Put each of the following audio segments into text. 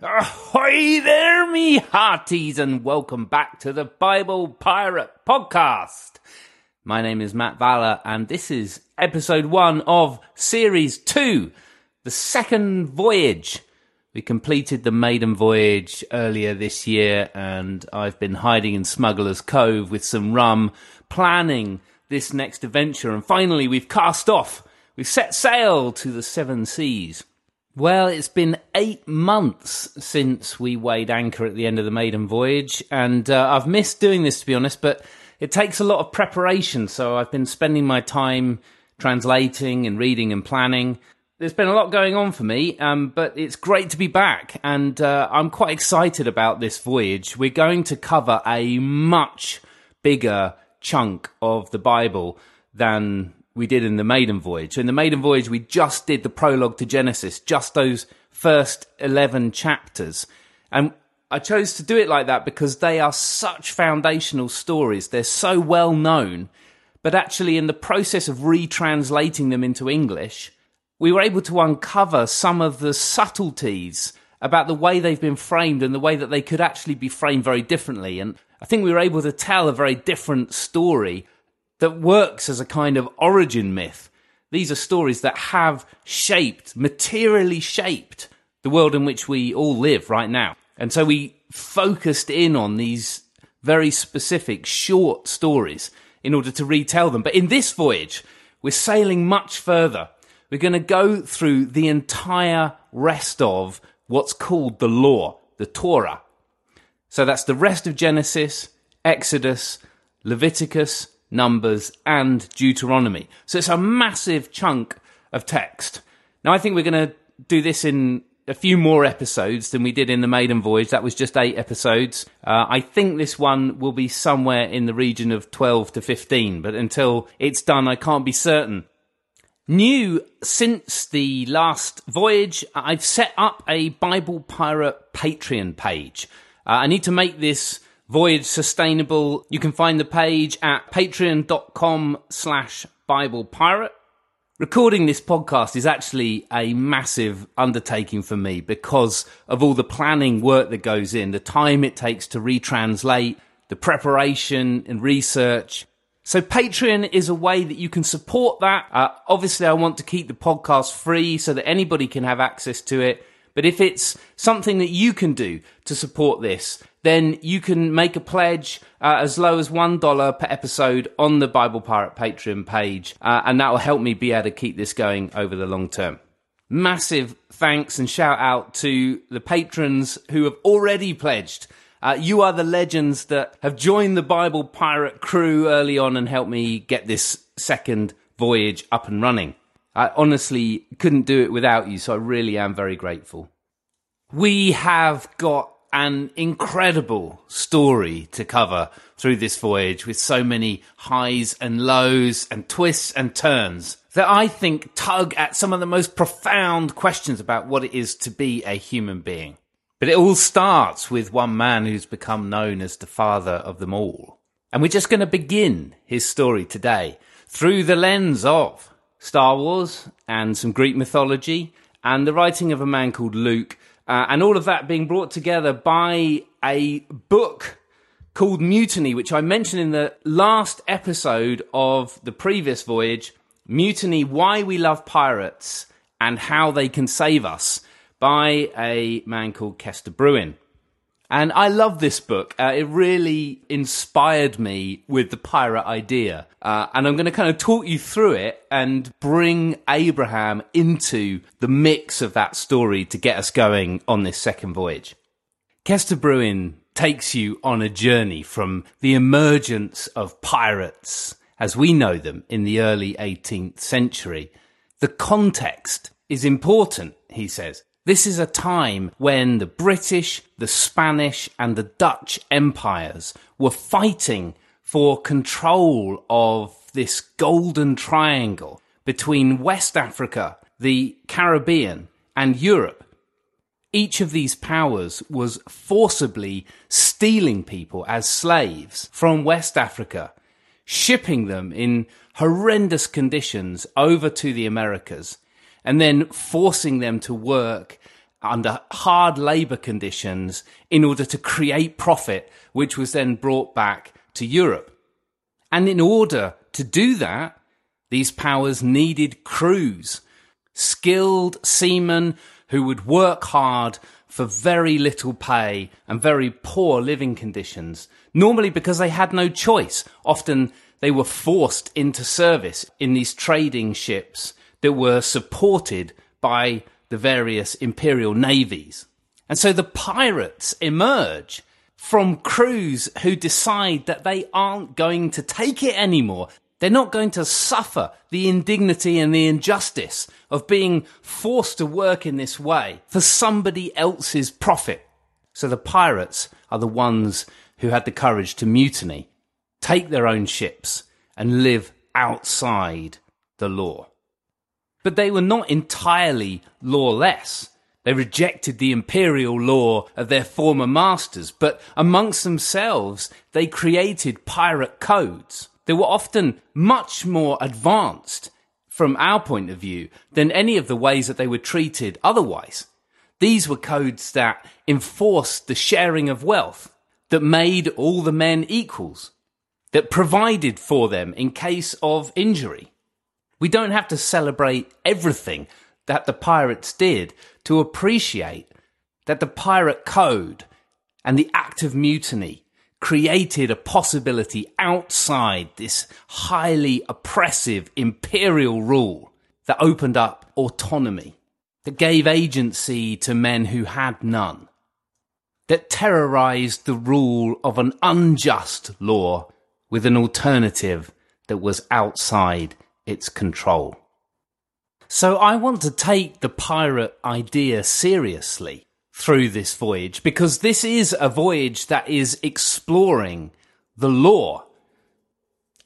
Ahoy there, me hearties, and welcome back to the Bible Pirate Podcast. My name is Matt Valler, and this is episode one of series two, the second voyage. We completed the maiden voyage earlier this year, and I've been hiding in Smuggler's Cove with some rum, planning this next adventure, and finally we've cast off. We've set sail to the seven seas. Well, it's been eight months since we weighed anchor at the end of the maiden voyage, and uh, I've missed doing this to be honest, but it takes a lot of preparation, so I've been spending my time translating and reading and planning. There's been a lot going on for me, um, but it's great to be back, and uh, I'm quite excited about this voyage. We're going to cover a much bigger chunk of the Bible than we did in the maiden voyage. So in the maiden voyage, we just did the prologue to Genesis, just those first 11 chapters. And I chose to do it like that because they are such foundational stories. They're so well known. But actually, in the process of retranslating them into English, we were able to uncover some of the subtleties about the way they've been framed and the way that they could actually be framed very differently. And I think we were able to tell a very different story that works as a kind of origin myth. These are stories that have shaped, materially shaped the world in which we all live right now. And so we focused in on these very specific short stories in order to retell them. But in this voyage, we're sailing much further. We're going to go through the entire rest of what's called the law, the Torah. So that's the rest of Genesis, Exodus, Leviticus, Numbers, and Deuteronomy. So it's a massive chunk of text. Now, I think we're going to do this in a few more episodes than we did in the maiden voyage. That was just eight episodes. Uh, I think this one will be somewhere in the region of 12 to 15, but until it's done, I can't be certain. New since the last voyage, I've set up a Bible Pirate Patreon page. Uh, I need to make this voyage sustainable. You can find the page at patreon.com slash Bible Pirate. Recording this podcast is actually a massive undertaking for me because of all the planning work that goes in, the time it takes to retranslate, the preparation and research. So Patreon is a way that you can support that. Uh, obviously, I want to keep the podcast free so that anybody can have access to it. But if it's something that you can do to support this, then you can make a pledge uh, as low as $1 per episode on the Bible Pirate Patreon page, uh, and that will help me be able to keep this going over the long term. Massive thanks and shout out to the patrons who have already pledged. Uh, you are the legends that have joined the Bible Pirate crew early on and helped me get this second voyage up and running. I honestly couldn't do it without you, so I really am very grateful. We have got an incredible story to cover through this voyage with so many highs and lows and twists and turns that I think tug at some of the most profound questions about what it is to be a human being. But it all starts with one man who's become known as the father of them all. And we're just going to begin his story today through the lens of Star Wars and some Greek mythology and the writing of a man called Luke uh, and all of that being brought together by a book called Mutiny, which I mentioned in the last episode of the previous voyage. Mutiny, Why We Love Pirates and How They Can Save Us by a man called Kester Brewin. And I love this book. Uh, it really inspired me with the pirate idea. Uh, and I'm going to kind of talk you through it and bring Abraham into the mix of that story to get us going on this second voyage. Kester Brewin takes you on a journey from the emergence of pirates as we know them in the early 18th century. The context is important, he says. This is a time when the British, the Spanish, and the Dutch empires were fighting for control of this golden triangle between West Africa, the Caribbean, and Europe. Each of these powers was forcibly stealing people as slaves from West Africa, shipping them in horrendous conditions over to the Americas and then forcing them to work under hard labor conditions in order to create profit, which was then brought back to Europe. And in order to do that, these powers needed crews, skilled seamen who would work hard for very little pay and very poor living conditions, normally because they had no choice. Often they were forced into service in these trading ships that were supported by the various imperial navies. And so the pirates emerge from crews who decide that they aren't going to take it anymore. They're not going to suffer the indignity and the injustice of being forced to work in this way for somebody else's profit. So the pirates are the ones who had the courage to mutiny, take their own ships, and live outside the law. But they were not entirely lawless. They rejected the imperial law of their former masters, but amongst themselves they created pirate codes They were often much more advanced from our point of view than any of the ways that they were treated otherwise. These were codes that enforced the sharing of wealth, that made all the men equals, that provided for them in case of injury. We don't have to celebrate everything that the pirates did to appreciate that the pirate code and the act of mutiny created a possibility outside this highly oppressive imperial rule that opened up autonomy, that gave agency to men who had none, that terrorized the rule of an unjust law with an alternative that was outside its control. So I want to take the pirate idea seriously through this voyage because this is a voyage that is exploring the law.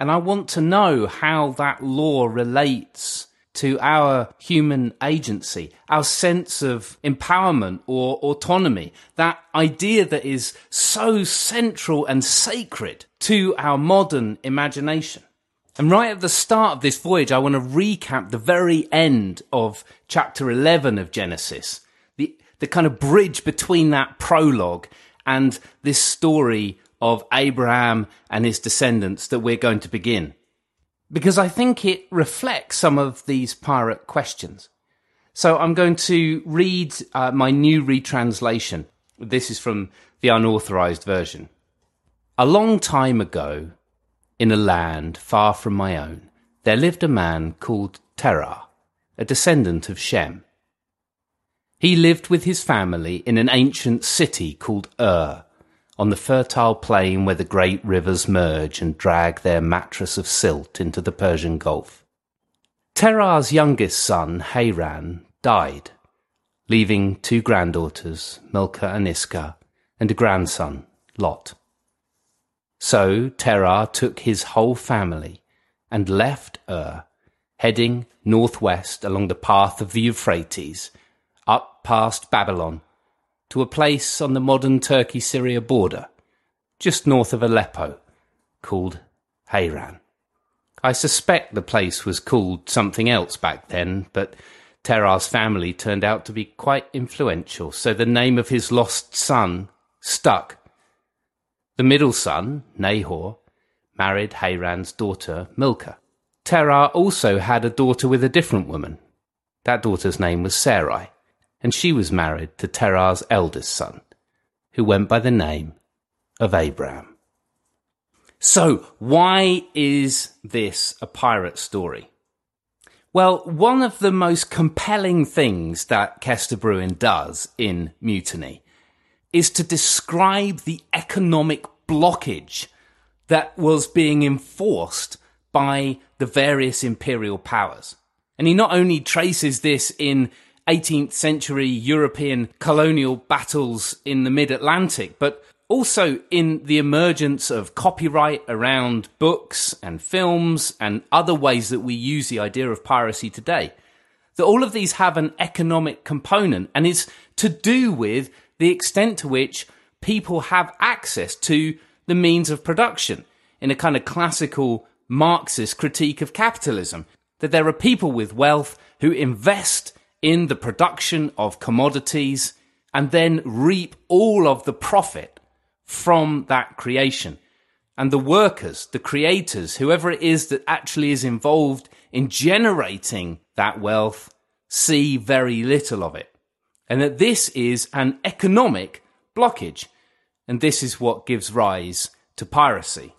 And I want to know how that law relates to our human agency, our sense of empowerment or autonomy, that idea that is so central and sacred to our modern imagination. And right at the start of this voyage, I want to recap the very end of chapter 11 of Genesis, the, the kind of bridge between that prologue and this story of Abraham and his descendants that we're going to begin. Because I think it reflects some of these pirate questions. So I'm going to read uh, my new retranslation. This is from the unauthorized version. A long time ago, in a land far from my own, there lived a man called Terah, a descendant of Shem. He lived with his family in an ancient city called Ur, on the fertile plain where the great rivers merge and drag their mattress of silt into the Persian Gulf. Terah's youngest son, Haran, died, leaving two granddaughters, Milcah and Iscah, and a grandson, Lot. So Terah took his whole family and left Ur, heading northwest along the path of the Euphrates, up past Babylon, to a place on the modern Turkey Syria border, just north of Aleppo, called Haran. I suspect the place was called something else back then, but Terah's family turned out to be quite influential, so the name of his lost son stuck the middle son, Nahor, married Haran's daughter, Milcah. Terah also had a daughter with a different woman. That daughter's name was Sarai, and she was married to Terah's eldest son, who went by the name of Abraham. So, why is this a pirate story? Well, one of the most compelling things that Kester Brewin does in Mutiny is to describe the economic blockage that was being enforced by the various imperial powers. And he not only traces this in 18th century European colonial battles in the mid Atlantic, but also in the emergence of copyright around books and films and other ways that we use the idea of piracy today. That all of these have an economic component and is to do with the extent to which people have access to the means of production in a kind of classical Marxist critique of capitalism. That there are people with wealth who invest in the production of commodities and then reap all of the profit from that creation. And the workers, the creators, whoever it is that actually is involved in generating that wealth, see very little of it. And that this is an economic blockage. And this is what gives rise to piracy.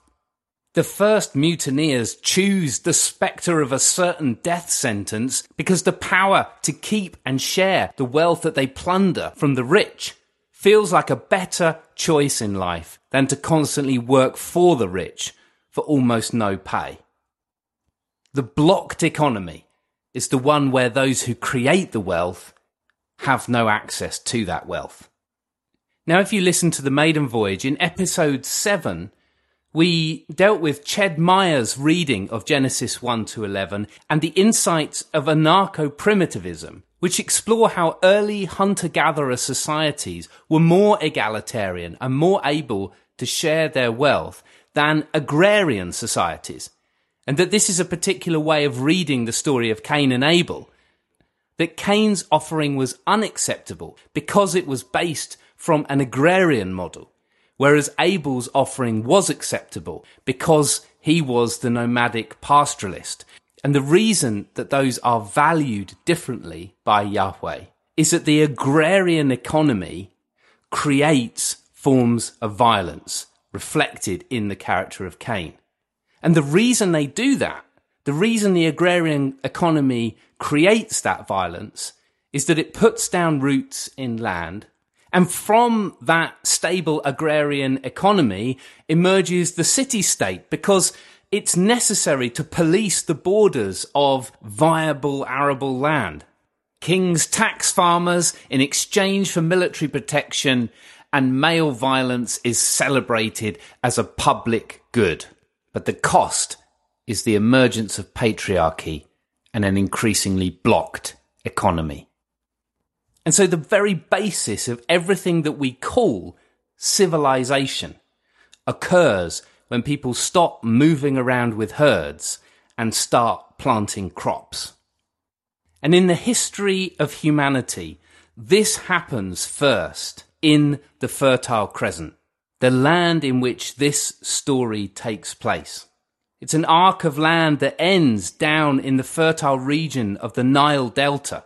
The first mutineers choose the spectre of a certain death sentence because the power to keep and share the wealth that they plunder from the rich feels like a better choice in life than to constantly work for the rich for almost no pay. The blocked economy is the one where those who create the wealth have no access to that wealth. Now, if you listen to the maiden voyage in episode 7, we dealt with Ched Myers' reading of Genesis 1 to 11 and the insights of anarcho-primitivism, which explore how early hunter-gatherer societies were more egalitarian and more able to share their wealth than agrarian societies. And that this is a particular way of reading the story of Cain and Abel. That Cain's offering was unacceptable because it was based from an agrarian model whereas Abel's offering was acceptable because he was the nomadic pastoralist. And the reason that those are valued differently by Yahweh is that the agrarian economy creates forms of violence reflected in the character of Cain. And the reason they do that, the reason the agrarian economy creates that violence is that it puts down roots in land and from that stable agrarian economy emerges the city state because it's necessary to police the borders of viable arable land. Kings tax farmers in exchange for military protection and male violence is celebrated as a public good. But the cost is the emergence of patriarchy and an increasingly blocked economy. And so the very basis of everything that we call civilization occurs when people stop moving around with herds and start planting crops. And in the history of humanity, this happens first in the Fertile Crescent, the land in which this story takes place. It's an arc of land that ends down in the fertile region of the Nile Delta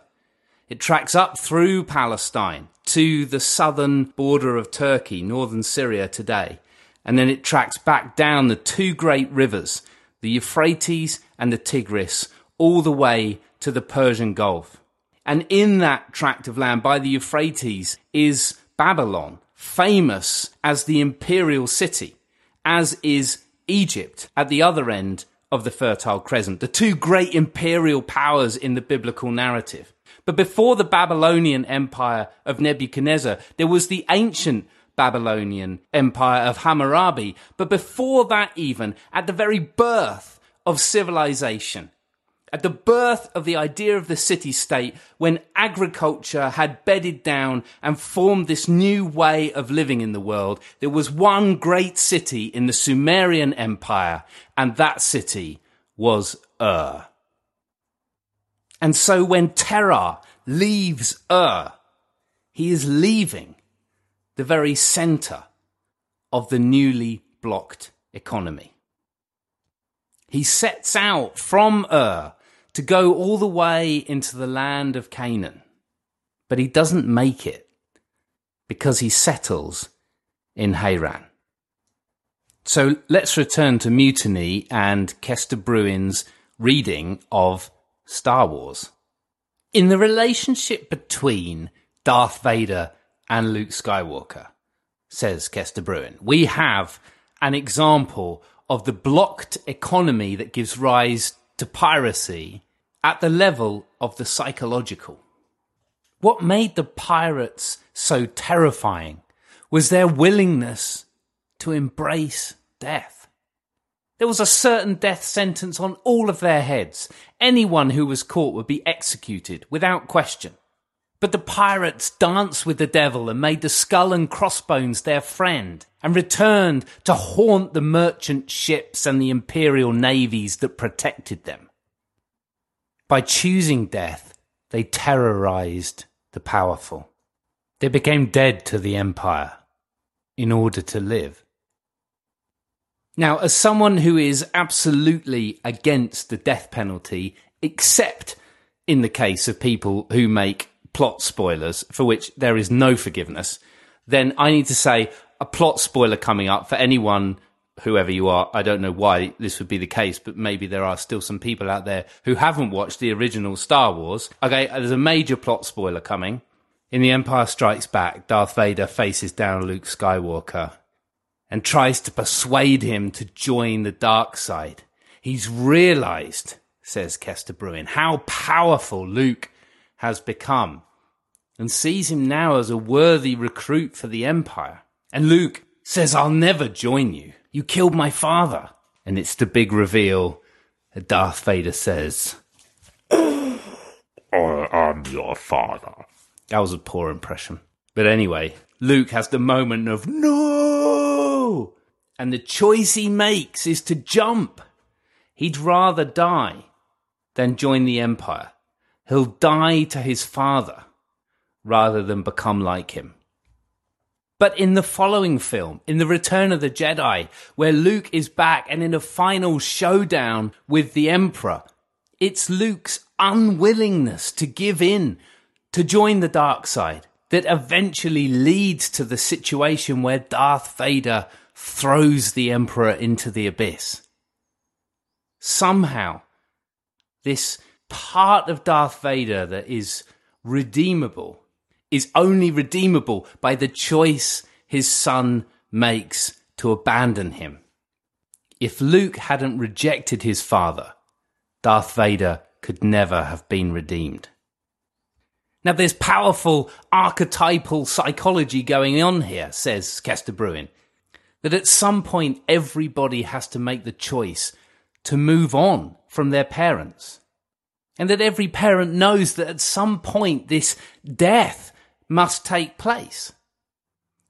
it tracks up through Palestine to the southern border of Turkey, northern Syria today. And then it tracks back down the two great rivers, the Euphrates and the Tigris, all the way to the Persian Gulf. And in that tract of land by the Euphrates is Babylon, famous as the imperial city, as is Egypt at the other end of the Fertile Crescent, the two great imperial powers in the biblical narrative. But before the Babylonian Empire of Nebuchadnezzar, there was the ancient Babylonian Empire of Hammurabi. But before that, even at the very birth of civilization, at the birth of the idea of the city state, when agriculture had bedded down and formed this new way of living in the world, there was one great city in the Sumerian Empire, and that city was Ur. And so when Terah leaves Ur, he is leaving the very center of the newly blocked economy. He sets out from Ur to go all the way into the land of Canaan, but he doesn't make it because he settles in Haran. So let's return to Mutiny and Kester Brewin's reading of Star Wars. In the relationship between Darth Vader and Luke Skywalker, says Kester Brewin, we have an example of the blocked economy that gives rise to piracy at the level of the psychological. What made the pirates so terrifying was their willingness to embrace death. There was a certain death sentence on all of their heads. Anyone who was caught would be executed without question. But the pirates danced with the devil and made the skull and crossbones their friend and returned to haunt the merchant ships and the imperial navies that protected them. By choosing death, they terrorized the powerful. They became dead to the empire in order to live. Now, as someone who is absolutely against the death penalty, except in the case of people who make plot spoilers for which there is no forgiveness, then I need to say a plot spoiler coming up for anyone, whoever you are. I don't know why this would be the case, but maybe there are still some people out there who haven't watched the original Star Wars. Okay, there's a major plot spoiler coming. In The Empire Strikes Back, Darth Vader faces down Luke Skywalker and tries to persuade him to join the dark side. He's realized, says Kester Brewin, how powerful Luke has become and sees him now as a worthy recruit for the Empire. And Luke says, I'll never join you. You killed my father. And it's the big reveal that Darth Vader says, I am your father. That was a poor impression. But anyway, Luke has the moment of no! And the choice he makes is to jump. He'd rather die than join the Empire. He'll die to his father rather than become like him. But in the following film, in The Return of the Jedi, where Luke is back and in a final showdown with the Emperor, it's Luke's unwillingness to give in, to join the dark side, that eventually leads to the situation where Darth Vader throws the Emperor into the abyss. Somehow, this part of Darth Vader that is redeemable is only redeemable by the choice his son makes to abandon him. If Luke hadn't rejected his father, Darth Vader could never have been redeemed. Now, there's powerful archetypal psychology going on here, says Kester Brewin, that at some point everybody has to make the choice to move on from their parents. And that every parent knows that at some point this death must take place.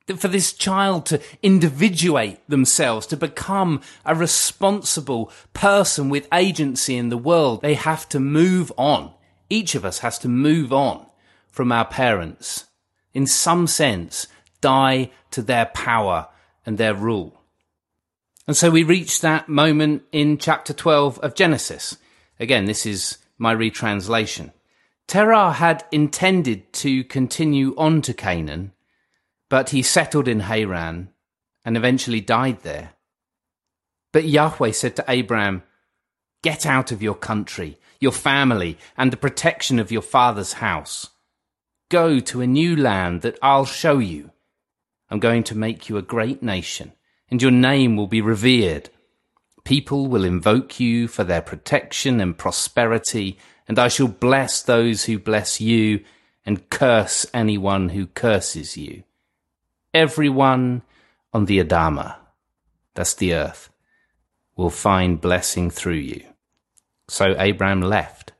For this child to individuate themselves, to become a responsible person with agency in the world, they have to move on. Each of us has to move on from our parents. In some sense, die to their power and their rule. And so we reach that moment in chapter 12 of Genesis. Again, this is my retranslation. Terah had intended to continue on to Canaan, but he settled in Haran and eventually died there. But Yahweh said to Abram, Get out of your country, your family, and the protection of your father's house. Go to a new land that I'll show you. I'm going to make you a great nation, and your name will be revered. People will invoke you for their protection and prosperity and I shall bless those who bless you, and curse anyone who curses you. Everyone on the Adama, that's the earth, will find blessing through you. So Abram left.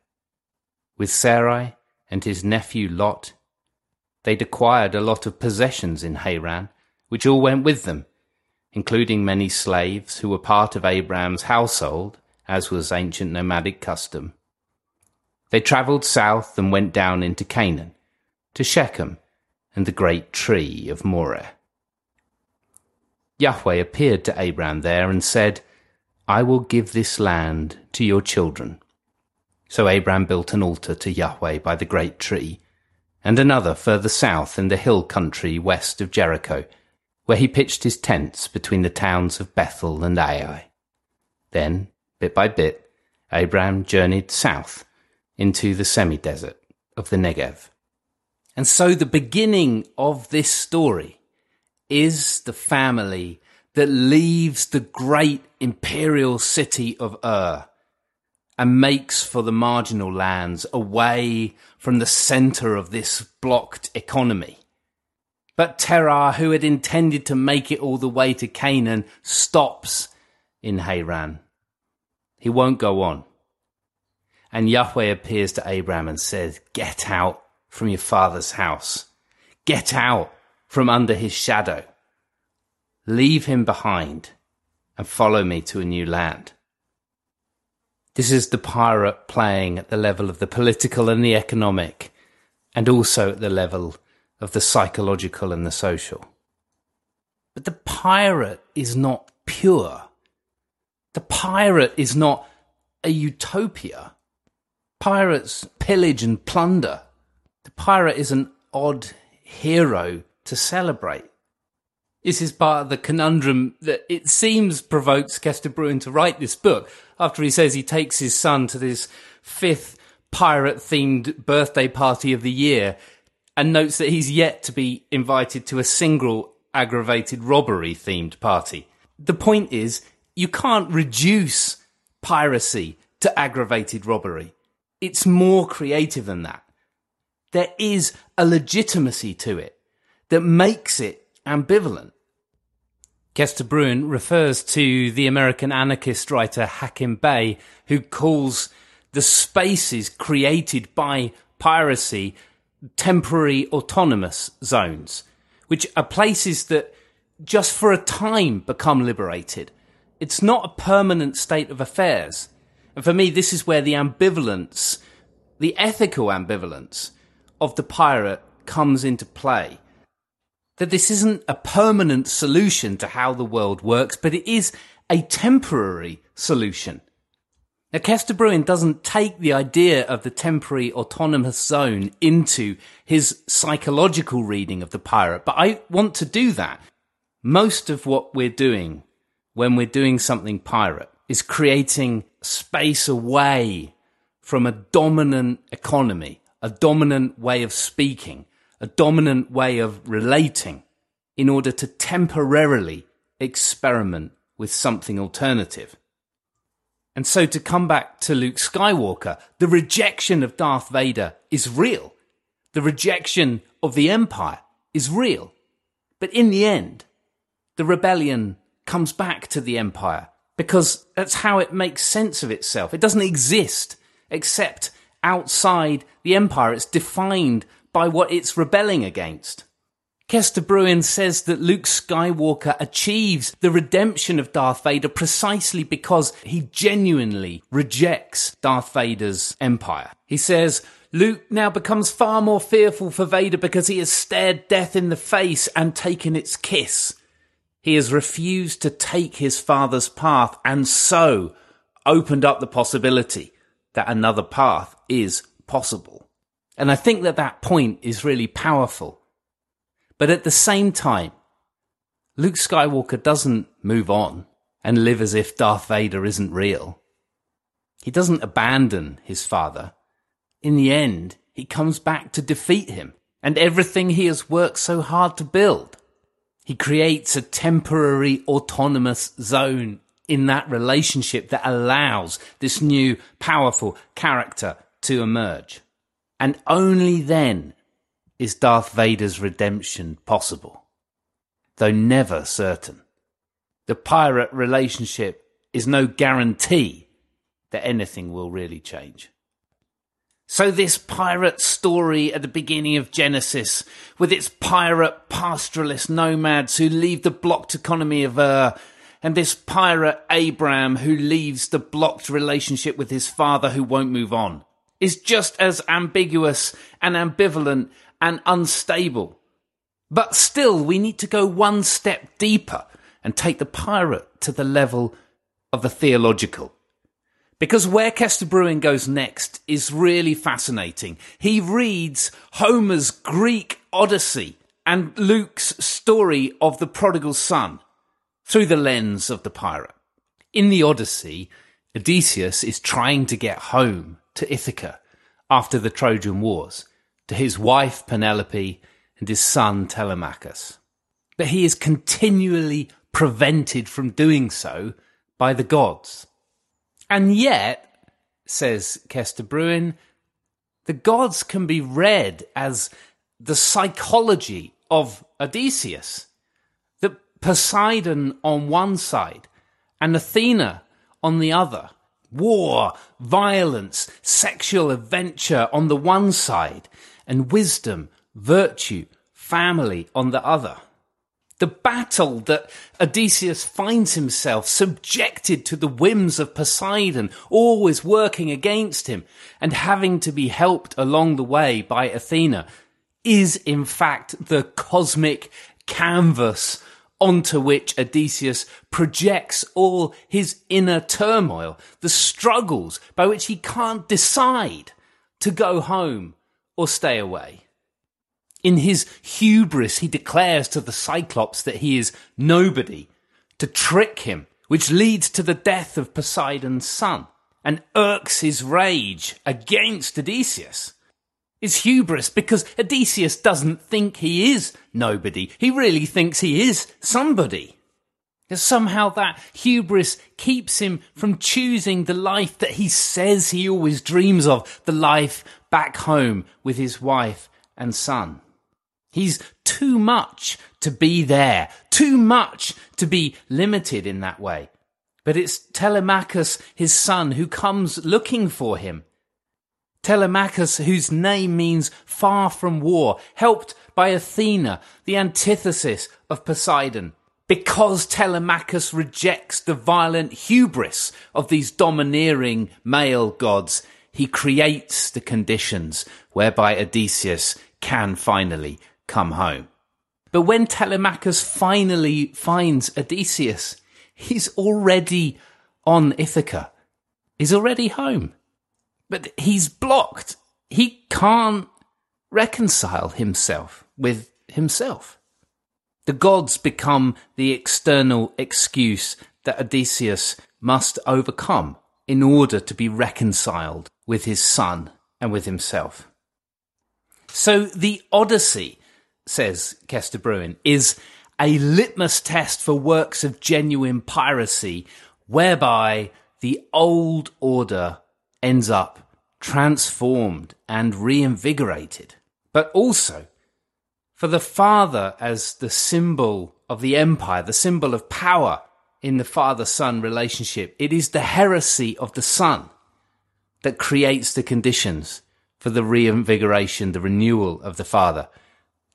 With Sarai and his nephew Lot, they'd acquired a lot of possessions in Haran, which all went with them, including many slaves who were part of Abram's household, as was ancient nomadic custom. They travelled south and went down into Canaan, to Shechem and the great tree of Moreh. Yahweh appeared to Abram there and said, I will give this land to your children. So Abram built an altar to Yahweh by the great tree, and another further south in the hill country west of Jericho, where he pitched his tents between the towns of Bethel and Ai. Then, bit by bit, Abram journeyed south into the semi desert of the Negev. And so the beginning of this story is the family that leaves the great imperial city of Ur and makes for the marginal lands away from the center of this blocked economy. But Terah, who had intended to make it all the way to Canaan, stops in Haran. He won't go on. And Yahweh appears to Abraham and says, Get out from your father's house. Get out from under his shadow. Leave him behind and follow me to a new land. This is the pirate playing at the level of the political and the economic, and also at the level of the psychological and the social. But the pirate is not pure. The pirate is not a utopia. Pirates pillage and plunder. The pirate is an odd hero to celebrate. This is part of the conundrum that it seems provokes Kester Brewin to write this book after he says he takes his son to this fifth pirate themed birthday party of the year and notes that he's yet to be invited to a single aggravated robbery themed party. The point is, you can't reduce piracy to aggravated robbery. It's more creative than that. There is a legitimacy to it that makes it ambivalent. Kester Brewin refers to the American anarchist writer Hakim Bey, who calls the spaces created by piracy temporary autonomous zones, which are places that just for a time become liberated. It's not a permanent state of affairs. And for me, this is where the ambivalence, the ethical ambivalence of the pirate comes into play. That this isn't a permanent solution to how the world works, but it is a temporary solution. Now, Kester Brewin doesn't take the idea of the temporary autonomous zone into his psychological reading of the pirate, but I want to do that. Most of what we're doing when we're doing something pirate is creating space away from a dominant economy, a dominant way of speaking, a dominant way of relating in order to temporarily experiment with something alternative. And so to come back to Luke Skywalker, the rejection of Darth Vader is real. The rejection of the Empire is real. But in the end, the rebellion comes back to the Empire because that's how it makes sense of itself. It doesn't exist except outside the Empire. It's defined by what it's rebelling against. Kester Brewin says that Luke Skywalker achieves the redemption of Darth Vader precisely because he genuinely rejects Darth Vader's empire. He says, Luke now becomes far more fearful for Vader because he has stared death in the face and taken its kiss. He has refused to take his father's path and so opened up the possibility that another path is possible. And I think that that point is really powerful but at the same time, Luke Skywalker doesn't move on and live as if Darth Vader isn't real. He doesn't abandon his father. In the end, he comes back to defeat him and everything he has worked so hard to build. He creates a temporary autonomous zone in that relationship that allows this new powerful character to emerge. And only then is Darth Vader's redemption possible? Though never certain. The pirate relationship is no guarantee that anything will really change. So this pirate story at the beginning of Genesis, with its pirate pastoralist nomads who leave the blocked economy of Ur, and this pirate Abram who leaves the blocked relationship with his father who won't move on, is just as ambiguous and ambivalent and unstable. But still, we need to go one step deeper and take the pirate to the level of the theological. Because where Kester Brewin goes next is really fascinating. He reads Homer's Greek Odyssey and Luke's story of the prodigal son through the lens of the pirate. In the Odyssey, Odysseus is trying to get home to Ithaca after the Trojan Wars to his wife Penelope and his son Telemachus. But he is continually prevented from doing so by the gods. And yet, says Kester Brewin, the gods can be read as the psychology of Odysseus. That Poseidon on one side and Athena on the other. War, violence, sexual adventure on the one side, and wisdom, virtue, family on the other. The battle that Odysseus finds himself subjected to the whims of Poseidon, always working against him, and having to be helped along the way by Athena, is in fact the cosmic canvas onto which Odysseus projects all his inner turmoil, the struggles by which he can't decide to go home or stay away. In his hubris, he declares to the Cyclops that he is nobody, to trick him, which leads to the death of Poseidon's son, and irks his rage against Odysseus. Is hubris because Odysseus doesn't think he is nobody. He really thinks he is somebody. Somehow that hubris keeps him from choosing the life that he says he always dreams of, the life back home with his wife and son. He's too much to be there, too much to be limited in that way. But it's Telemachus, his son, who comes looking for him. Telemachus, whose name means far from war, helped by Athena, the antithesis of Poseidon. Because Telemachus rejects the violent hubris of these domineering male gods, he creates the conditions whereby Odysseus can finally come home. But when Telemachus finally finds Odysseus, he's already on Ithaca. He's already home. But he's blocked. He can't reconcile himself with himself. The gods become the external excuse that Odysseus must overcome in order to be reconciled with his son and with himself. So the Odyssey says Kester Brewin, is a litmus test for works of genuine piracy, whereby the old order ends up transformed and reinvigorated. But also, for the father as the symbol of the empire, the symbol of power in the father son relationship, it is the heresy of the son that creates the conditions for the reinvigoration, the renewal of the father.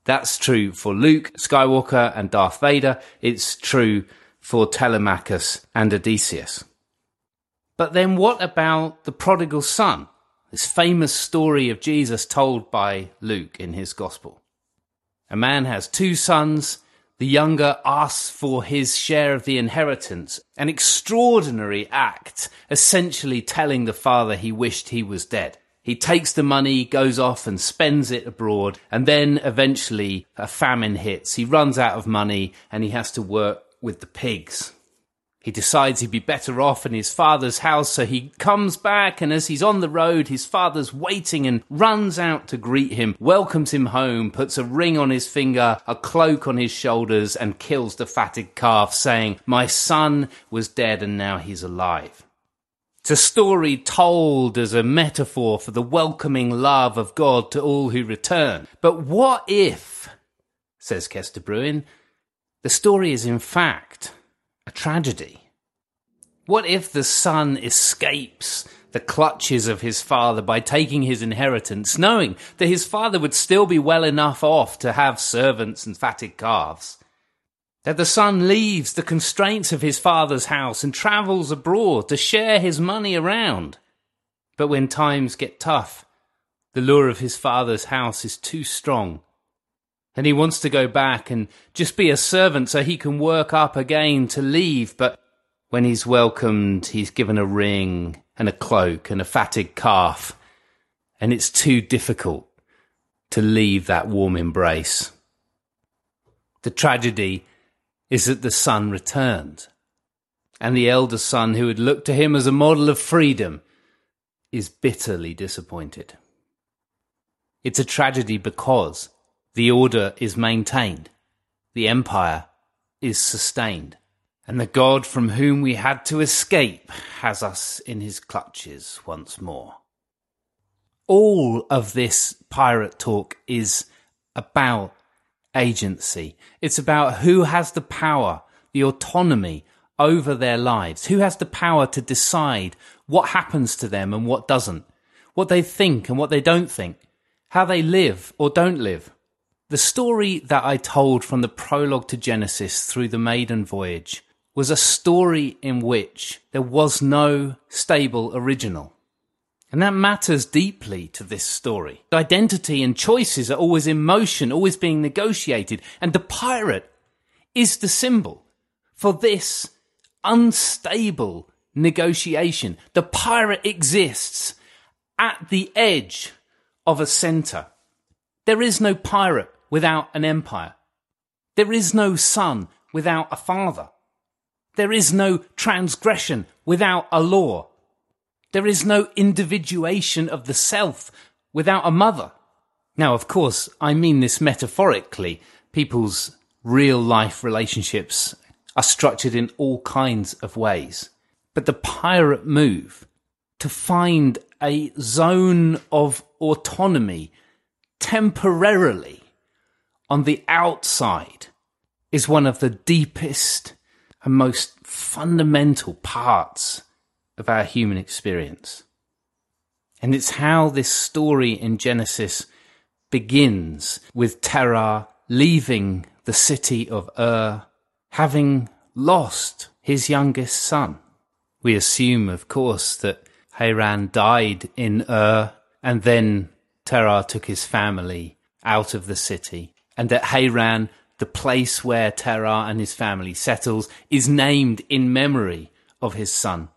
That's true for Luke Skywalker and Darth Vader. It's true for Telemachus and Odysseus. But then what about the prodigal son? This famous story of Jesus told by Luke in his gospel. A man has two sons. The younger asks for his share of the inheritance, an extraordinary act, essentially telling the father he wished he was dead. He takes the money, goes off and spends it abroad, and then eventually a famine hits. He runs out of money and he has to work with the pigs. He decides he'd be better off in his father's house, so he comes back, and as he's on the road, his father's waiting and runs out to greet him, welcomes him home, puts a ring on his finger, a cloak on his shoulders, and kills the fatted calf, saying, My son was dead and now he's alive. It's a story told as a metaphor for the welcoming love of God to all who return. But what if, says Kester Brewin, the story is in fact a tragedy? What if the son escapes the clutches of his father by taking his inheritance, knowing that his father would still be well enough off to have servants and fatted calves? that the son leaves the constraints of his father's house and travels abroad to share his money around. But when times get tough, the lure of his father's house is too strong. And he wants to go back and just be a servant so he can work up again to leave. But when he's welcomed, he's given a ring and a cloak and a fatted calf. And it's too difficult to leave that warm embrace. The tragedy is that the son returned. And the elder son, who had looked to him as a model of freedom, is bitterly disappointed. It's a tragedy because the order is maintained, the empire is sustained, and the God from whom we had to escape has us in his clutches once more. All of this pirate talk is about agency. It's about who has the power, the autonomy over their lives, who has the power to decide what happens to them and what doesn't, what they think and what they don't think, how they live or don't live. The story that I told from the prologue to Genesis through the maiden voyage was a story in which there was no stable original. And that matters deeply to this story. Identity and choices are always in motion, always being negotiated. And the pirate is the symbol for this unstable negotiation. The pirate exists at the edge of a center. There is no pirate without an empire. There is no son without a father. There is no transgression without a law. There is no individuation of the self without a mother. Now, of course, I mean this metaphorically. People's real life relationships are structured in all kinds of ways. But the pirate move to find a zone of autonomy temporarily on the outside is one of the deepest and most fundamental parts of our human experience. And it's how this story in Genesis begins with Terah leaving the city of Ur, having lost his youngest son. We assume, of course, that Haran died in Ur and then Terah took his family out of the city and that Haran, the place where Terah and his family settles, is named in memory of his son.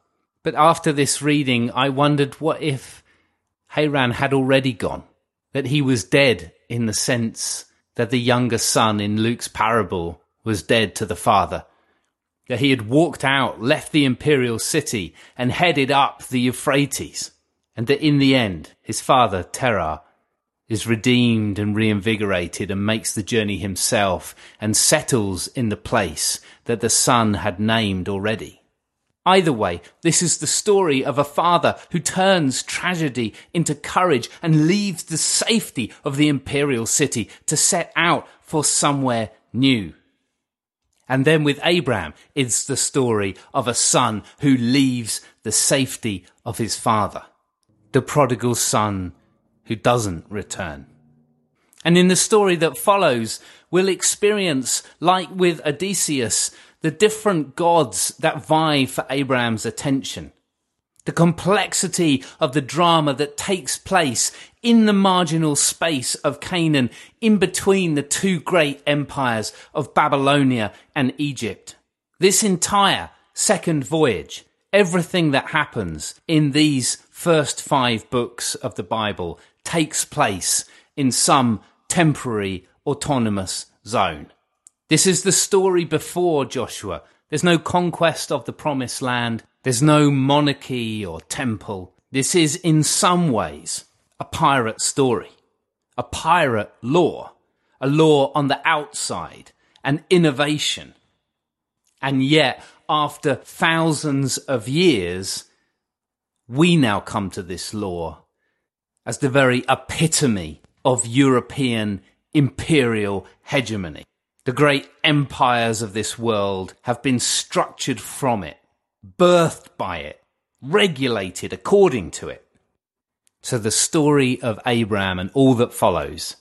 But after this reading, I wondered what if Haran had already gone, that he was dead in the sense that the younger son in Luke's parable was dead to the father, that he had walked out, left the imperial city, and headed up the Euphrates, and that in the end, his father, Terah, is redeemed and reinvigorated and makes the journey himself and settles in the place that the son had named already. Either way, this is the story of a father who turns tragedy into courage and leaves the safety of the imperial city to set out for somewhere new. And then with Abraham, it's the story of a son who leaves the safety of his father. The prodigal son who doesn't return. And in the story that follows, we'll experience, like with Odysseus, the different gods that vie for Abraham's attention. The complexity of the drama that takes place in the marginal space of Canaan in between the two great empires of Babylonia and Egypt. This entire second voyage, everything that happens in these first five books of the Bible takes place in some temporary autonomous zone. This is the story before Joshua. There's no conquest of the promised land. There's no monarchy or temple. This is in some ways a pirate story, a pirate law, a law on the outside, an innovation. And yet, after thousands of years, we now come to this law as the very epitome of European imperial hegemony. The great empires of this world have been structured from it, birthed by it, regulated according to it. So the story of Abraham and all that follows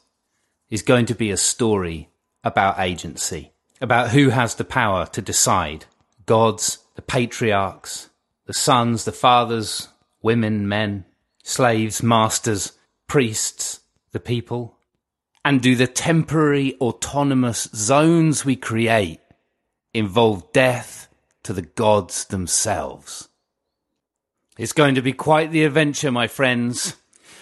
is going to be a story about agency, about who has the power to decide. Gods, the patriarchs, the sons, the fathers, women, men, slaves, masters, priests, the people, and do the temporary autonomous zones we create involve death to the gods themselves? It's going to be quite the adventure, my friends.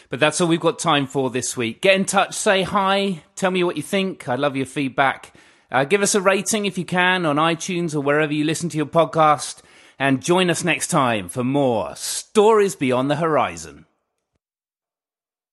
But that's all we've got time for this week. Get in touch, say hi, tell me what you think. I love your feedback. Uh, give us a rating if you can on iTunes or wherever you listen to your podcast. And join us next time for more Stories Beyond the Horizon.